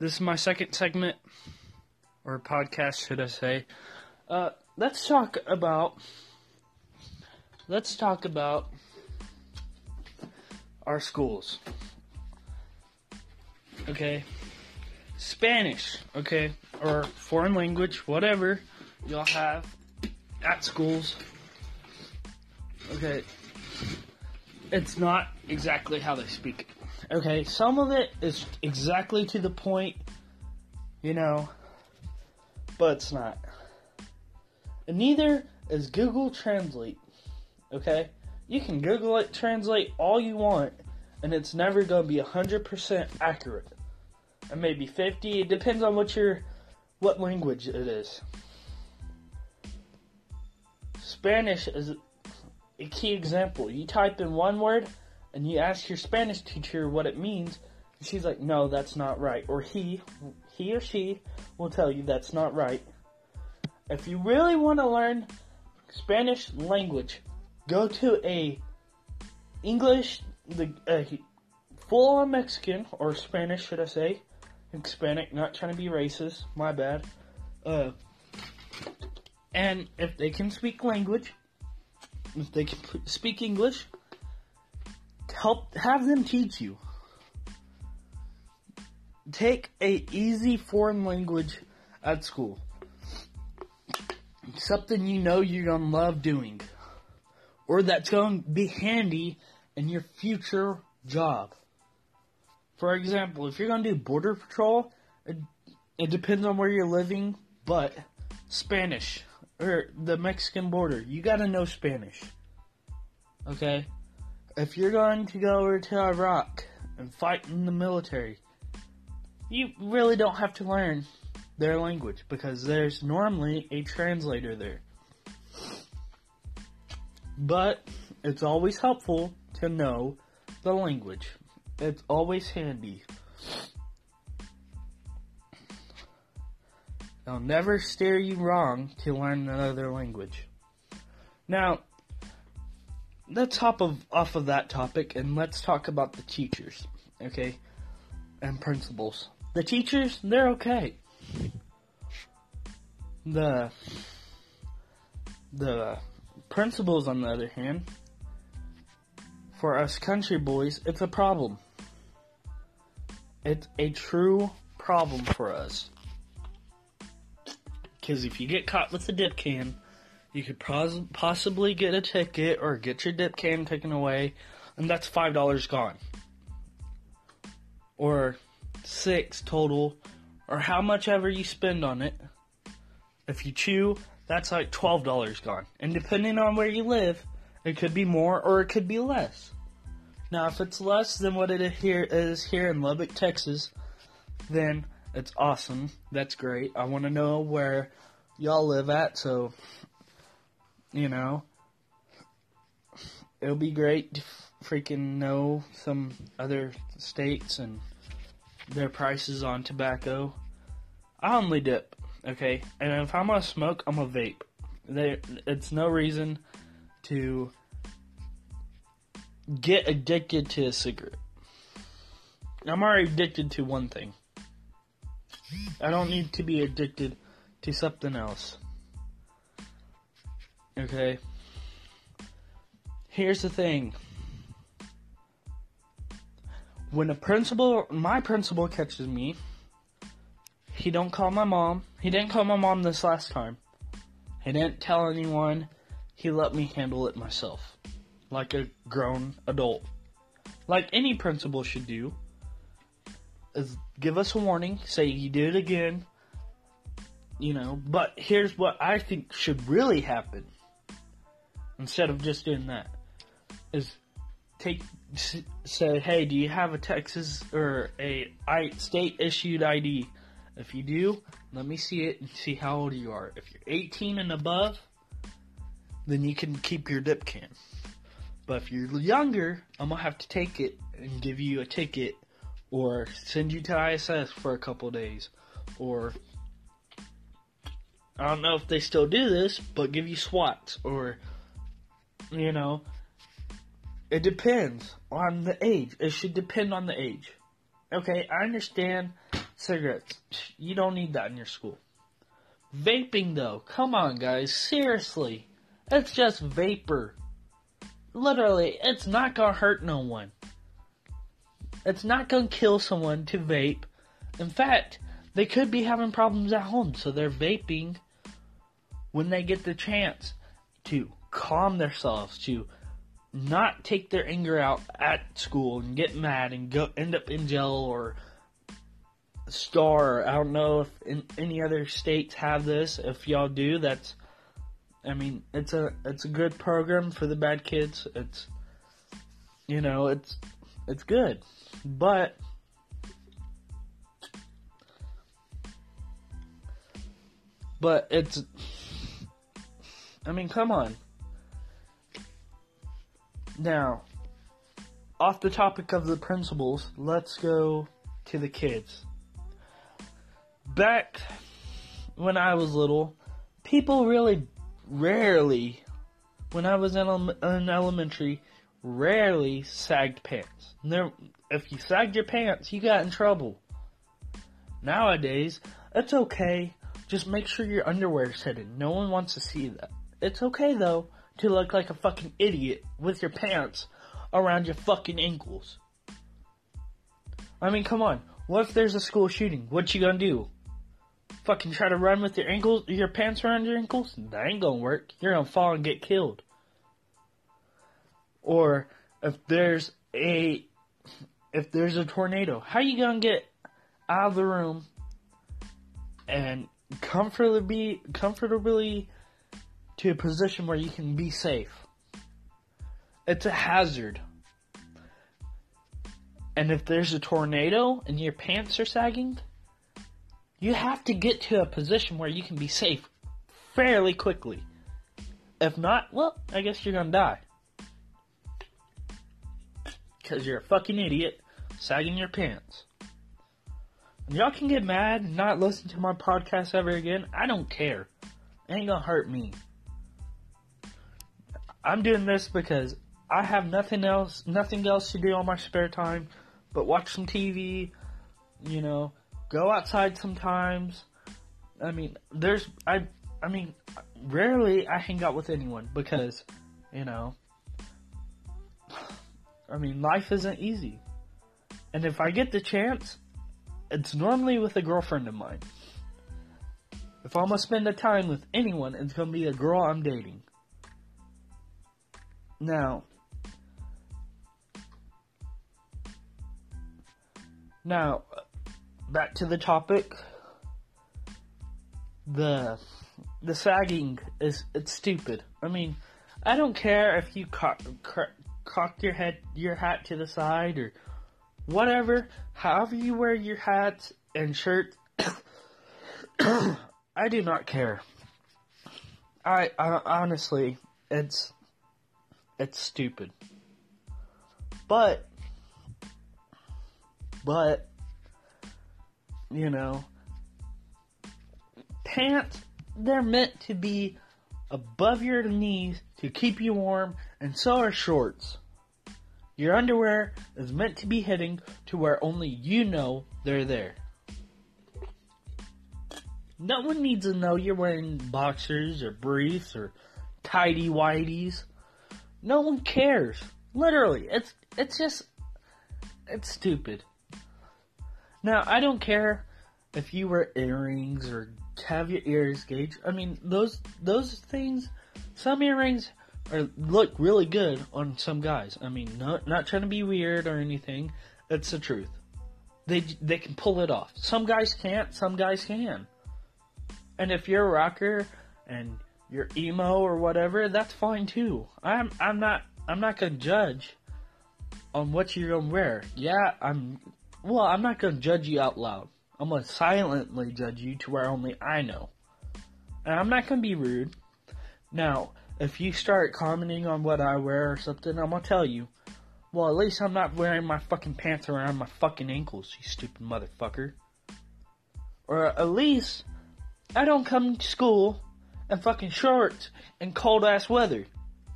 this is my second segment, or podcast, should I say. Uh, let's talk about. Let's talk about our schools. Okay? Spanish, okay? Or foreign language, whatever y'all have at schools. Okay. It's not exactly how they speak it. Okay, some of it is exactly to the point, you know, but it's not. And neither is Google Translate. Okay? You can Google it, translate all you want, and it's never going to be 100% accurate. And maybe 50, it depends on what your what language it is. Spanish is a key example. You type in one word and you ask your Spanish teacher what it means, and she's like, "No, that's not right." Or he, he or she will tell you that's not right. If you really want to learn Spanish language, go to a English the uh, full on Mexican or Spanish, should I say? Hispanic, not trying to be racist. My bad. Uh, and if they can speak language, if they can speak English, help have them teach you. Take a easy foreign language at school. Something you know you're gonna love doing, or that's gonna be handy in your future job. For example, if you're gonna do border patrol, it, it depends on where you're living, but Spanish or the Mexican border, you gotta know Spanish. Okay? If you're going to go over to Iraq and fight in the military, you really don't have to learn their language because there's normally a translator there. But it's always helpful to know the language. It's always handy. It'll never steer you wrong to learn another language. Now, let's hop of, off of that topic and let's talk about the teachers, okay? And principals. The teachers, they're okay. The the principals on the other hand, for us country boys, it's a problem. It's a true problem for us. Because if you get caught with a dip can, you could pos- possibly get a ticket or get your dip can taken away, and that's five dollars gone, or six total, or how much ever you spend on it. If you chew, that's like twelve dollars gone, and depending on where you live, it could be more or it could be less. Now, if it's less than what it here is here in Lubbock, Texas, then it's awesome. That's great. I want to know where y'all live at, so you know, it'll be great to freaking know some other states and their prices on tobacco. I only dip, okay? And if I'm gonna smoke, I'm gonna vape. There, it's no reason to get addicted to a cigarette. I'm already addicted to one thing. I don't need to be addicted to something else. Okay. Here's the thing. When a principal, my principal catches me, he don't call my mom. He didn't call my mom this last time. He didn't tell anyone. He let me handle it myself. Like a grown adult. Like any principal should do. Is give us a warning, say you did it again, you know, but here's what I think should really happen instead of just doing that is take say hey do you have a texas or a state issued id if you do let me see it and see how old you are. If you're 18 and above then you can keep your dip can. But if you're younger i'm gonna have to take it and give you a ticket or send you to iss for a couple days. Or i don't know if they still do this but give you swats or you know, it depends on the age. It should depend on the age. Okay, I understand cigarettes. You don't need that in your school. Vaping though, come on guys, seriously. It's just vapor. Literally, it's not gonna hurt no one. It's not gonna kill someone to vape. In fact, they could be having problems at home, so they're vaping when they get the chance to calm themselves, to not take their anger out at school and get mad and go end up in jail or star. I don't know if in any other states have this. If y'all do, that's I mean, it's a it's a good program for the bad kids. It's you know, it's it's good. But but it's I mean, come on. Now, off the topic of the principals, let's go to the kids. Back when I was little, people really rarely, when I was in, in elementary, rarely sagged pants. There, if you sagged your pants, you got in trouble. Nowadays, it's okay. Just make sure your underwear's hidden. No one wants to see that. It's okay though to look like a fucking idiot with your pants around your fucking ankles. I mean, come on. What if there's a school shooting? What you gonna do? Fucking try to run with your ankles, your pants around your ankles? That ain't gonna work. You're gonna fall and get killed. Or if there's a if there's a tornado, how you gonna get out of the room and comfortably comfortably to a position where you can be safe. It's a hazard. And if there's a tornado and your pants are sagging, you have to get to a position where you can be safe fairly quickly. If not, well, I guess you're gonna die. Because you're a fucking idiot sagging your pants. And y'all can get mad and not listen to my podcast ever again. I don't care. It ain't gonna hurt me. I'm doing this because I have nothing else, nothing else to do on my spare time, but watch some TV. You know, go outside sometimes. I mean, there's I, I mean, rarely I hang out with anyone because, you know, I mean, life isn't easy, and if I get the chance, it's normally with a girlfriend of mine. If I'm gonna spend the time with anyone, it's gonna be a girl I'm dating. Now, now, back to the topic. The the sagging is it's stupid. I mean, I don't care if you cock, cock your head your hat to the side or whatever. However you wear your hat and shirt, I do not care. I, I honestly, it's it's stupid. But, but, you know, pants, they're meant to be above your knees to keep you warm, and so are shorts. Your underwear is meant to be hitting to where only you know they're there. No one needs to know you're wearing boxers or briefs or tidy whities. No one cares. Literally, it's it's just it's stupid. Now, I don't care if you wear earrings or have your ears gauged. I mean, those those things. Some earrings are look really good on some guys. I mean, not not trying to be weird or anything. It's the truth. They they can pull it off. Some guys can't. Some guys can. And if you're a rocker and you're emo or whatever, that's fine too. I'm I'm not I'm not gonna judge on what you're gonna wear. Yeah, I'm well, I'm not gonna judge you out loud. I'm gonna silently judge you to where only I know. And I'm not gonna be rude. Now, if you start commenting on what I wear or something, I'm gonna tell you. Well, at least I'm not wearing my fucking pants around my fucking ankles, you stupid motherfucker. Or at least I don't come to school and fucking shorts and cold ass weather.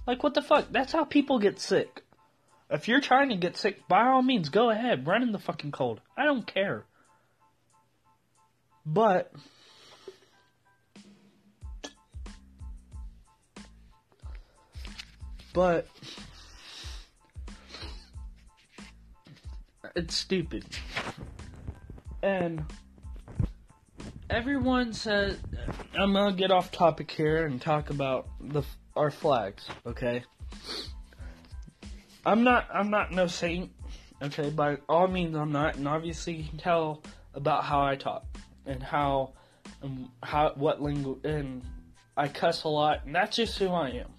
Like, what the fuck? That's how people get sick. If you're trying to get sick, by all means, go ahead. Run in the fucking cold. I don't care. But but it's stupid. And everyone says I'm gonna get off topic here and talk about the our flags, okay? I'm not I'm not no saint, okay? By all means I'm not, and obviously you can tell about how I talk and how and how what lingo and I cuss a lot, and that's just who I am.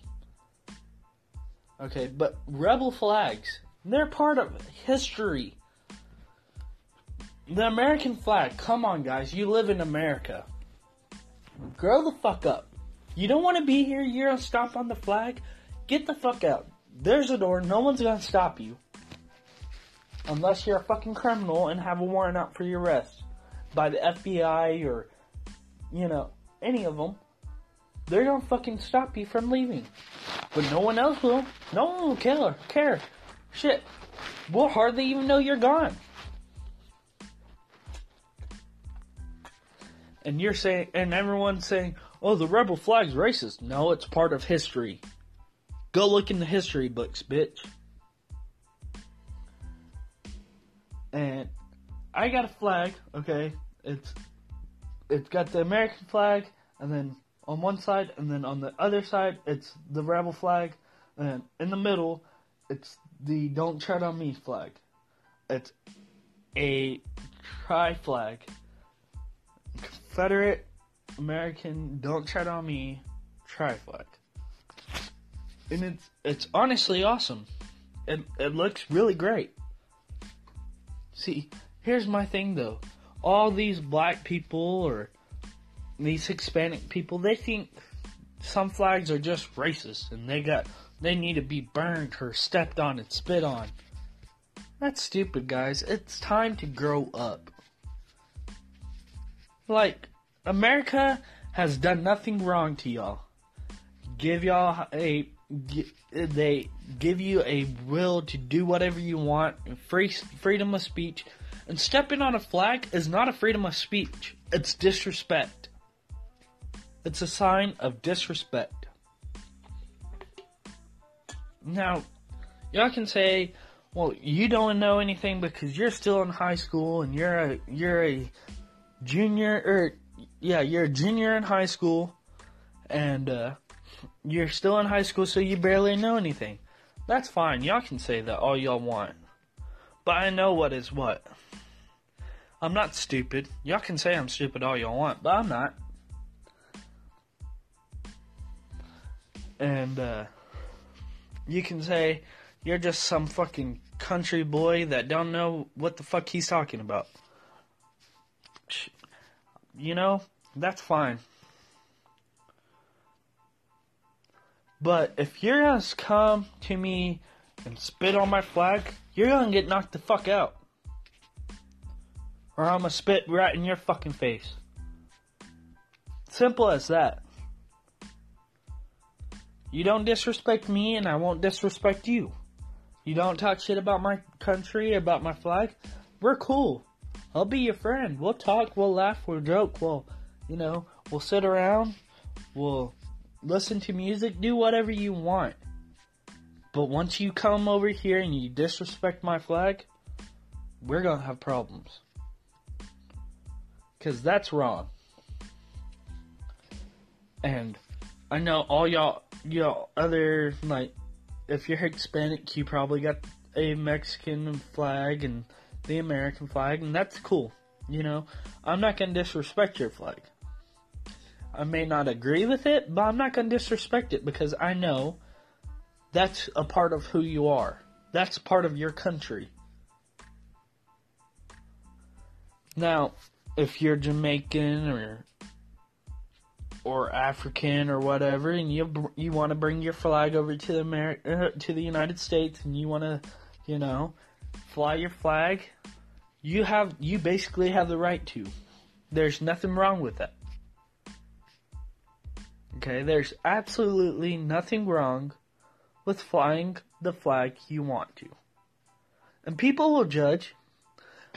Okay, but rebel flags, they're part of history. The American flag, come on guys, you live in America. Grow the fuck up. You don't want to be here, you're gonna stomp on the flag? Get the fuck out. There's a door, no one's gonna stop you. Unless you're a fucking criminal and have a warrant out for your arrest by the FBI or, you know, any of them. They're gonna fucking stop you from leaving. But no one else will. No one will care. care. Shit. We'll hardly even know you're gone. And you're saying, and everyone's saying, oh, the rebel flag's racist. No, it's part of history. Go look in the history books, bitch. And I got a flag, okay? It's it's got the American flag and then on one side and then on the other side it's the rebel flag and in the middle it's the don't tread on me flag. It's a tri flag. Confederate American don't tread on me tri flag and it's it's honestly awesome. It it looks really great. See, here's my thing though. All these black people or these Hispanic people, they think some flags are just racist and they got they need to be burned or stepped on and spit on. That's stupid, guys. It's time to grow up. Like America has done nothing wrong to y'all. Give y'all a they give you a will to do whatever you want, free freedom of speech, and stepping on a flag is not a freedom of speech. It's disrespect. It's a sign of disrespect. Now, y'all can say, "Well, you don't know anything because you're still in high school and you're a you're a junior or yeah, you're a junior in high school and uh, you're still in high school, so you barely know anything. That's fine. Y'all can say that all y'all want. But I know what is what. I'm not stupid. Y'all can say I'm stupid all y'all want, but I'm not. And, uh, you can say you're just some fucking country boy that don't know what the fuck he's talking about. You know, that's fine. But if you're gonna come to me and spit on my flag, you're gonna get knocked the fuck out. Or I'm gonna spit right in your fucking face. Simple as that. You don't disrespect me and I won't disrespect you. You don't talk shit about my country, about my flag. We're cool. I'll be your friend. We'll talk, we'll laugh, we'll joke, we'll, you know, we'll sit around, we'll listen to music, do whatever you want. But once you come over here and you disrespect my flag, we're gonna have problems. Cause that's wrong. And I know all y'all, y'all other, like, if you're Hispanic, you probably got a Mexican flag and the American flag, and that's cool. You know, I'm not gonna disrespect your flag. I may not agree with it, but I'm not going to disrespect it because I know that's a part of who you are. That's part of your country. Now, if you're Jamaican or or African or whatever, and you you want to bring your flag over to the Ameri- uh, to the United States, and you want to, you know, fly your flag, you have you basically have the right to. There's nothing wrong with that. Okay, there's absolutely nothing wrong with flying the flag you want to. And people will judge,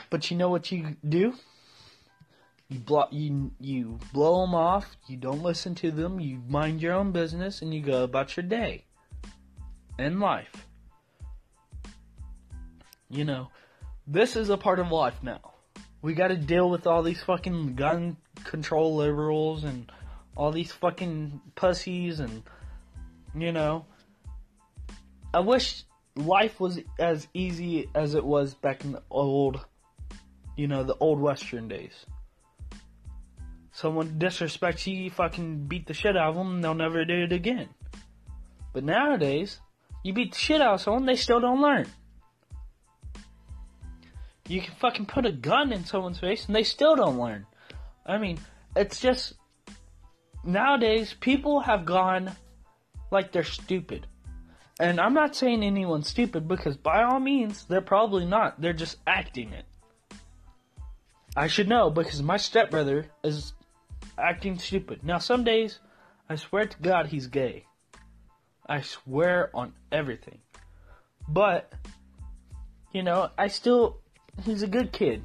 but you know what you do? You blow you you blow them off. You don't listen to them. You mind your own business, and you go about your day and life. You know, this is a part of life now. We got to deal with all these fucking gun control liberals and all these fucking pussies and you know. I wish life was as easy as it was back in the old, you know, the old Western days. Someone disrespects you, you fucking beat the shit out of them, they'll never do it again. But nowadays, you beat the shit out of someone, they still don't learn. You can fucking put a gun in someone's face, and they still don't learn. I mean, it's just nowadays people have gone like they're stupid. And I'm not saying anyone's stupid because by all means, they're probably not. They're just acting it. I should know because my stepbrother is acting stupid. Now, some days, I swear to God, he's gay. I swear on everything. But, you know, I still, he's a good kid.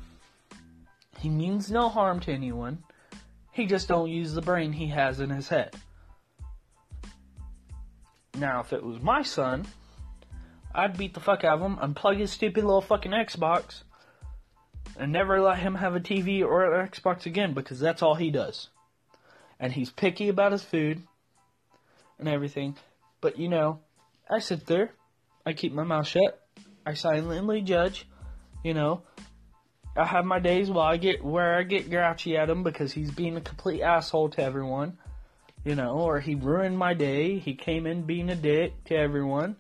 He means no harm to anyone. He just don't use the brain he has in his head. Now, if it was my son, I'd beat the fuck out of him, unplug his stupid little fucking Xbox, and never let him have a TV or an Xbox again because that's all he does. And he's picky about his food and everything. But you know, I sit there, I keep my mouth shut, I silently judge, you know. I have my days where I get where I get grouchy at him because he's being a complete asshole to everyone you know, or he ruined my day. He came in being a dick to everyone.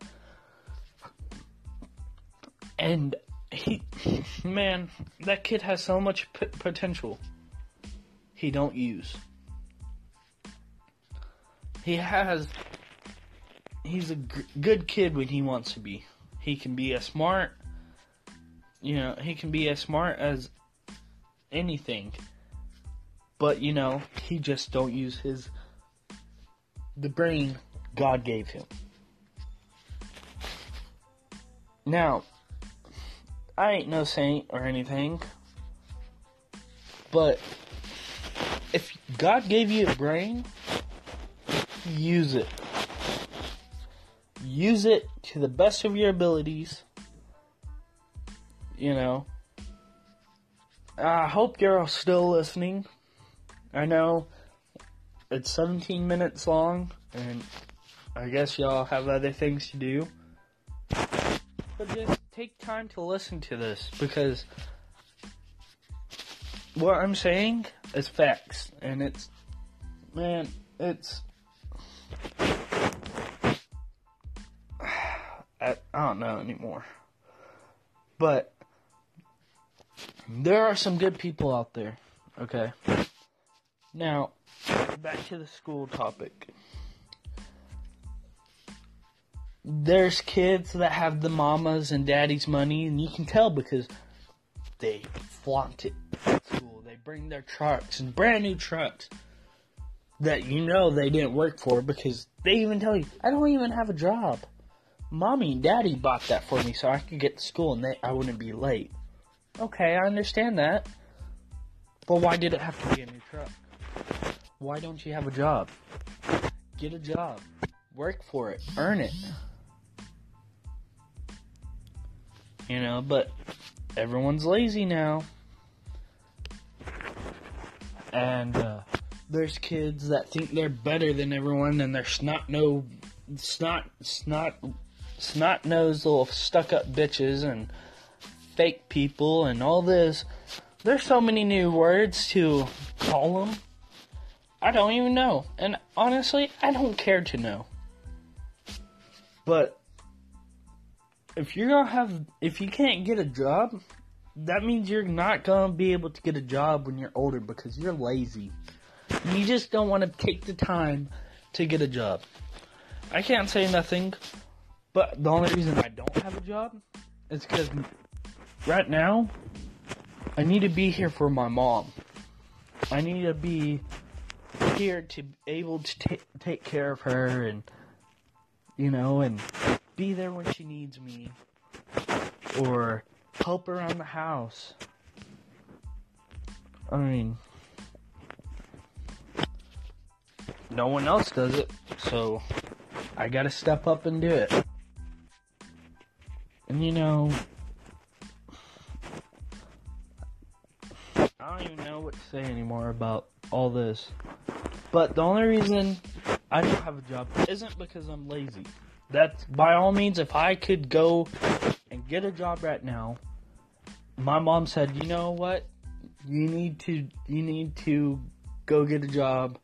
And he, man, that kid has so much p- potential. He don't use. He has. He's a g- good kid when he wants to be. He can be a smart. You know, he can be as smart as anything. But you know, he just don't use his the brain God gave him. Now, I ain't no saint or anything, but if God gave you a brain, use it. Use it to the best of your abilities. You know, I hope you're still listening. I know it's 17 minutes long, and I guess y'all have other things to do. But just take time to listen to this because what I'm saying is facts, and it's man, it's I, I don't know anymore. But there are some good people out there, okay? Now, back to the school topic. There's kids that have the mamas and daddy's money, and you can tell because they flaunt it at school. They bring their trucks and brand new trucks that you know they didn't work for because they even tell you, I don't even have a job. Mommy and daddy bought that for me so I could get to school and they, I wouldn't be late. Okay, I understand that. But why did it have to be a new truck? Why don't you have a job? Get a job. Work for it. Earn it. You know, but everyone's lazy now. And uh, there's kids that think they're better than everyone and they're snot no snot snot snot nosed little stuck up bitches and fake people and all this. There's so many new words to call them I don't even know. And honestly, I don't care to know. But if you're gonna have, if you can't get a job, that means you're not gonna be able to get a job when you're older because you're lazy. You just don't want to take the time to get a job. I can't say nothing, but the only reason I don't have a job is because Right now, I need to be here for my mom. I need to be here to able to t- take care of her and you know and be there when she needs me or help around the house. I mean, no one else does it, so I gotta step up and do it. And you know, what to say anymore about all this. But the only reason I don't have a job isn't because I'm lazy. That's by all means, if I could go and get a job right now, my mom said, you know what? You need to, you need to go get a job.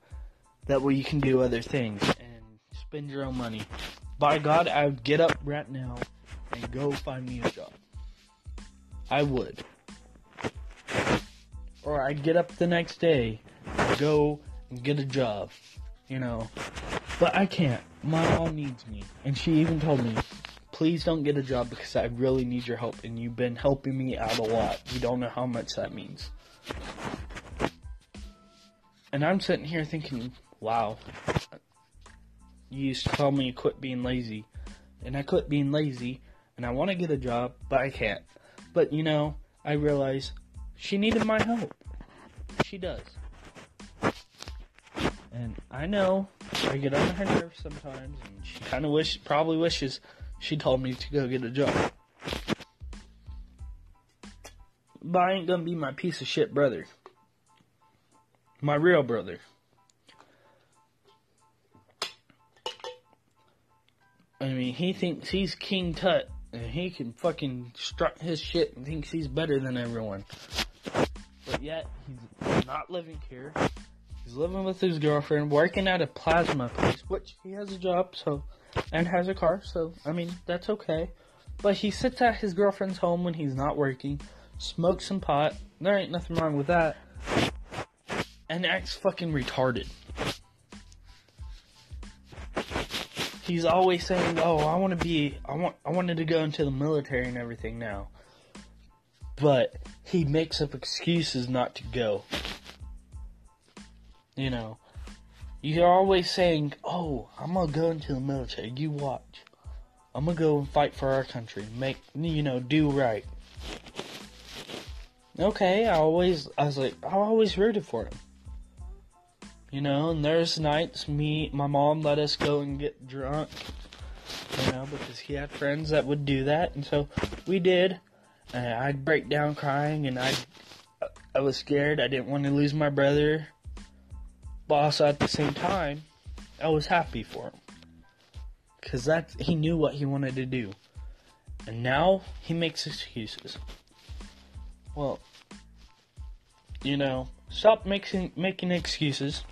That way you can do other things and spend your own money. By God, I would get up right now and go find me a job. I would. Or I'd get up the next day, go and get a job. You know. But I can't. My mom needs me. And she even told me, please don't get a job because I really need your help and you've been helping me out a lot. You don't know how much that means. And I'm sitting here thinking, wow, you used to tell me quit being lazy. And I quit being lazy and I want to get a job, but I can't. But you know, I realize she needed my help. She does. And I know I get on her nerves sometimes, and she kind of wish, probably wishes she told me to go get a job. But I ain't gonna be my piece of shit brother. My real brother. I mean, he thinks he's King Tut, and he can fucking strut his shit and thinks he's better than everyone. But yet, he's not living here. He's living with his girlfriend, working at a plasma place, which he has a job, so, and has a car, so, I mean, that's okay. But he sits at his girlfriend's home when he's not working, smokes some pot, there ain't nothing wrong with that, and acts fucking retarded. He's always saying, "Oh, I want to be, I want, I wanted to go into the military and everything now," but he makes up excuses not to go. You know, you're always saying, "Oh, I'm gonna go into the military. You watch. I'm gonna go and fight for our country. Make you know, do right." Okay, I always, I was like, I always rooted for him. You know, and there's nights me, my mom let us go and get drunk. You know, because he had friends that would do that, and so we did. And I'd break down crying, and I, I was scared. I didn't want to lose my brother. But also at the same time, I was happy for him. Cause that he knew what he wanted to do, and now he makes excuses. Well, you know, stop making making excuses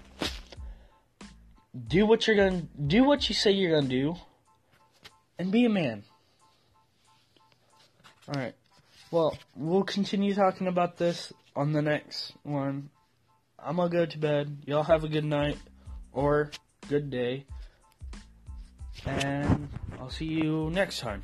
do what you're gonna do what you say you're gonna do and be a man all right well we'll continue talking about this on the next one. I'm gonna go to bed. Y'all have a good night or good day. And i'll see you next time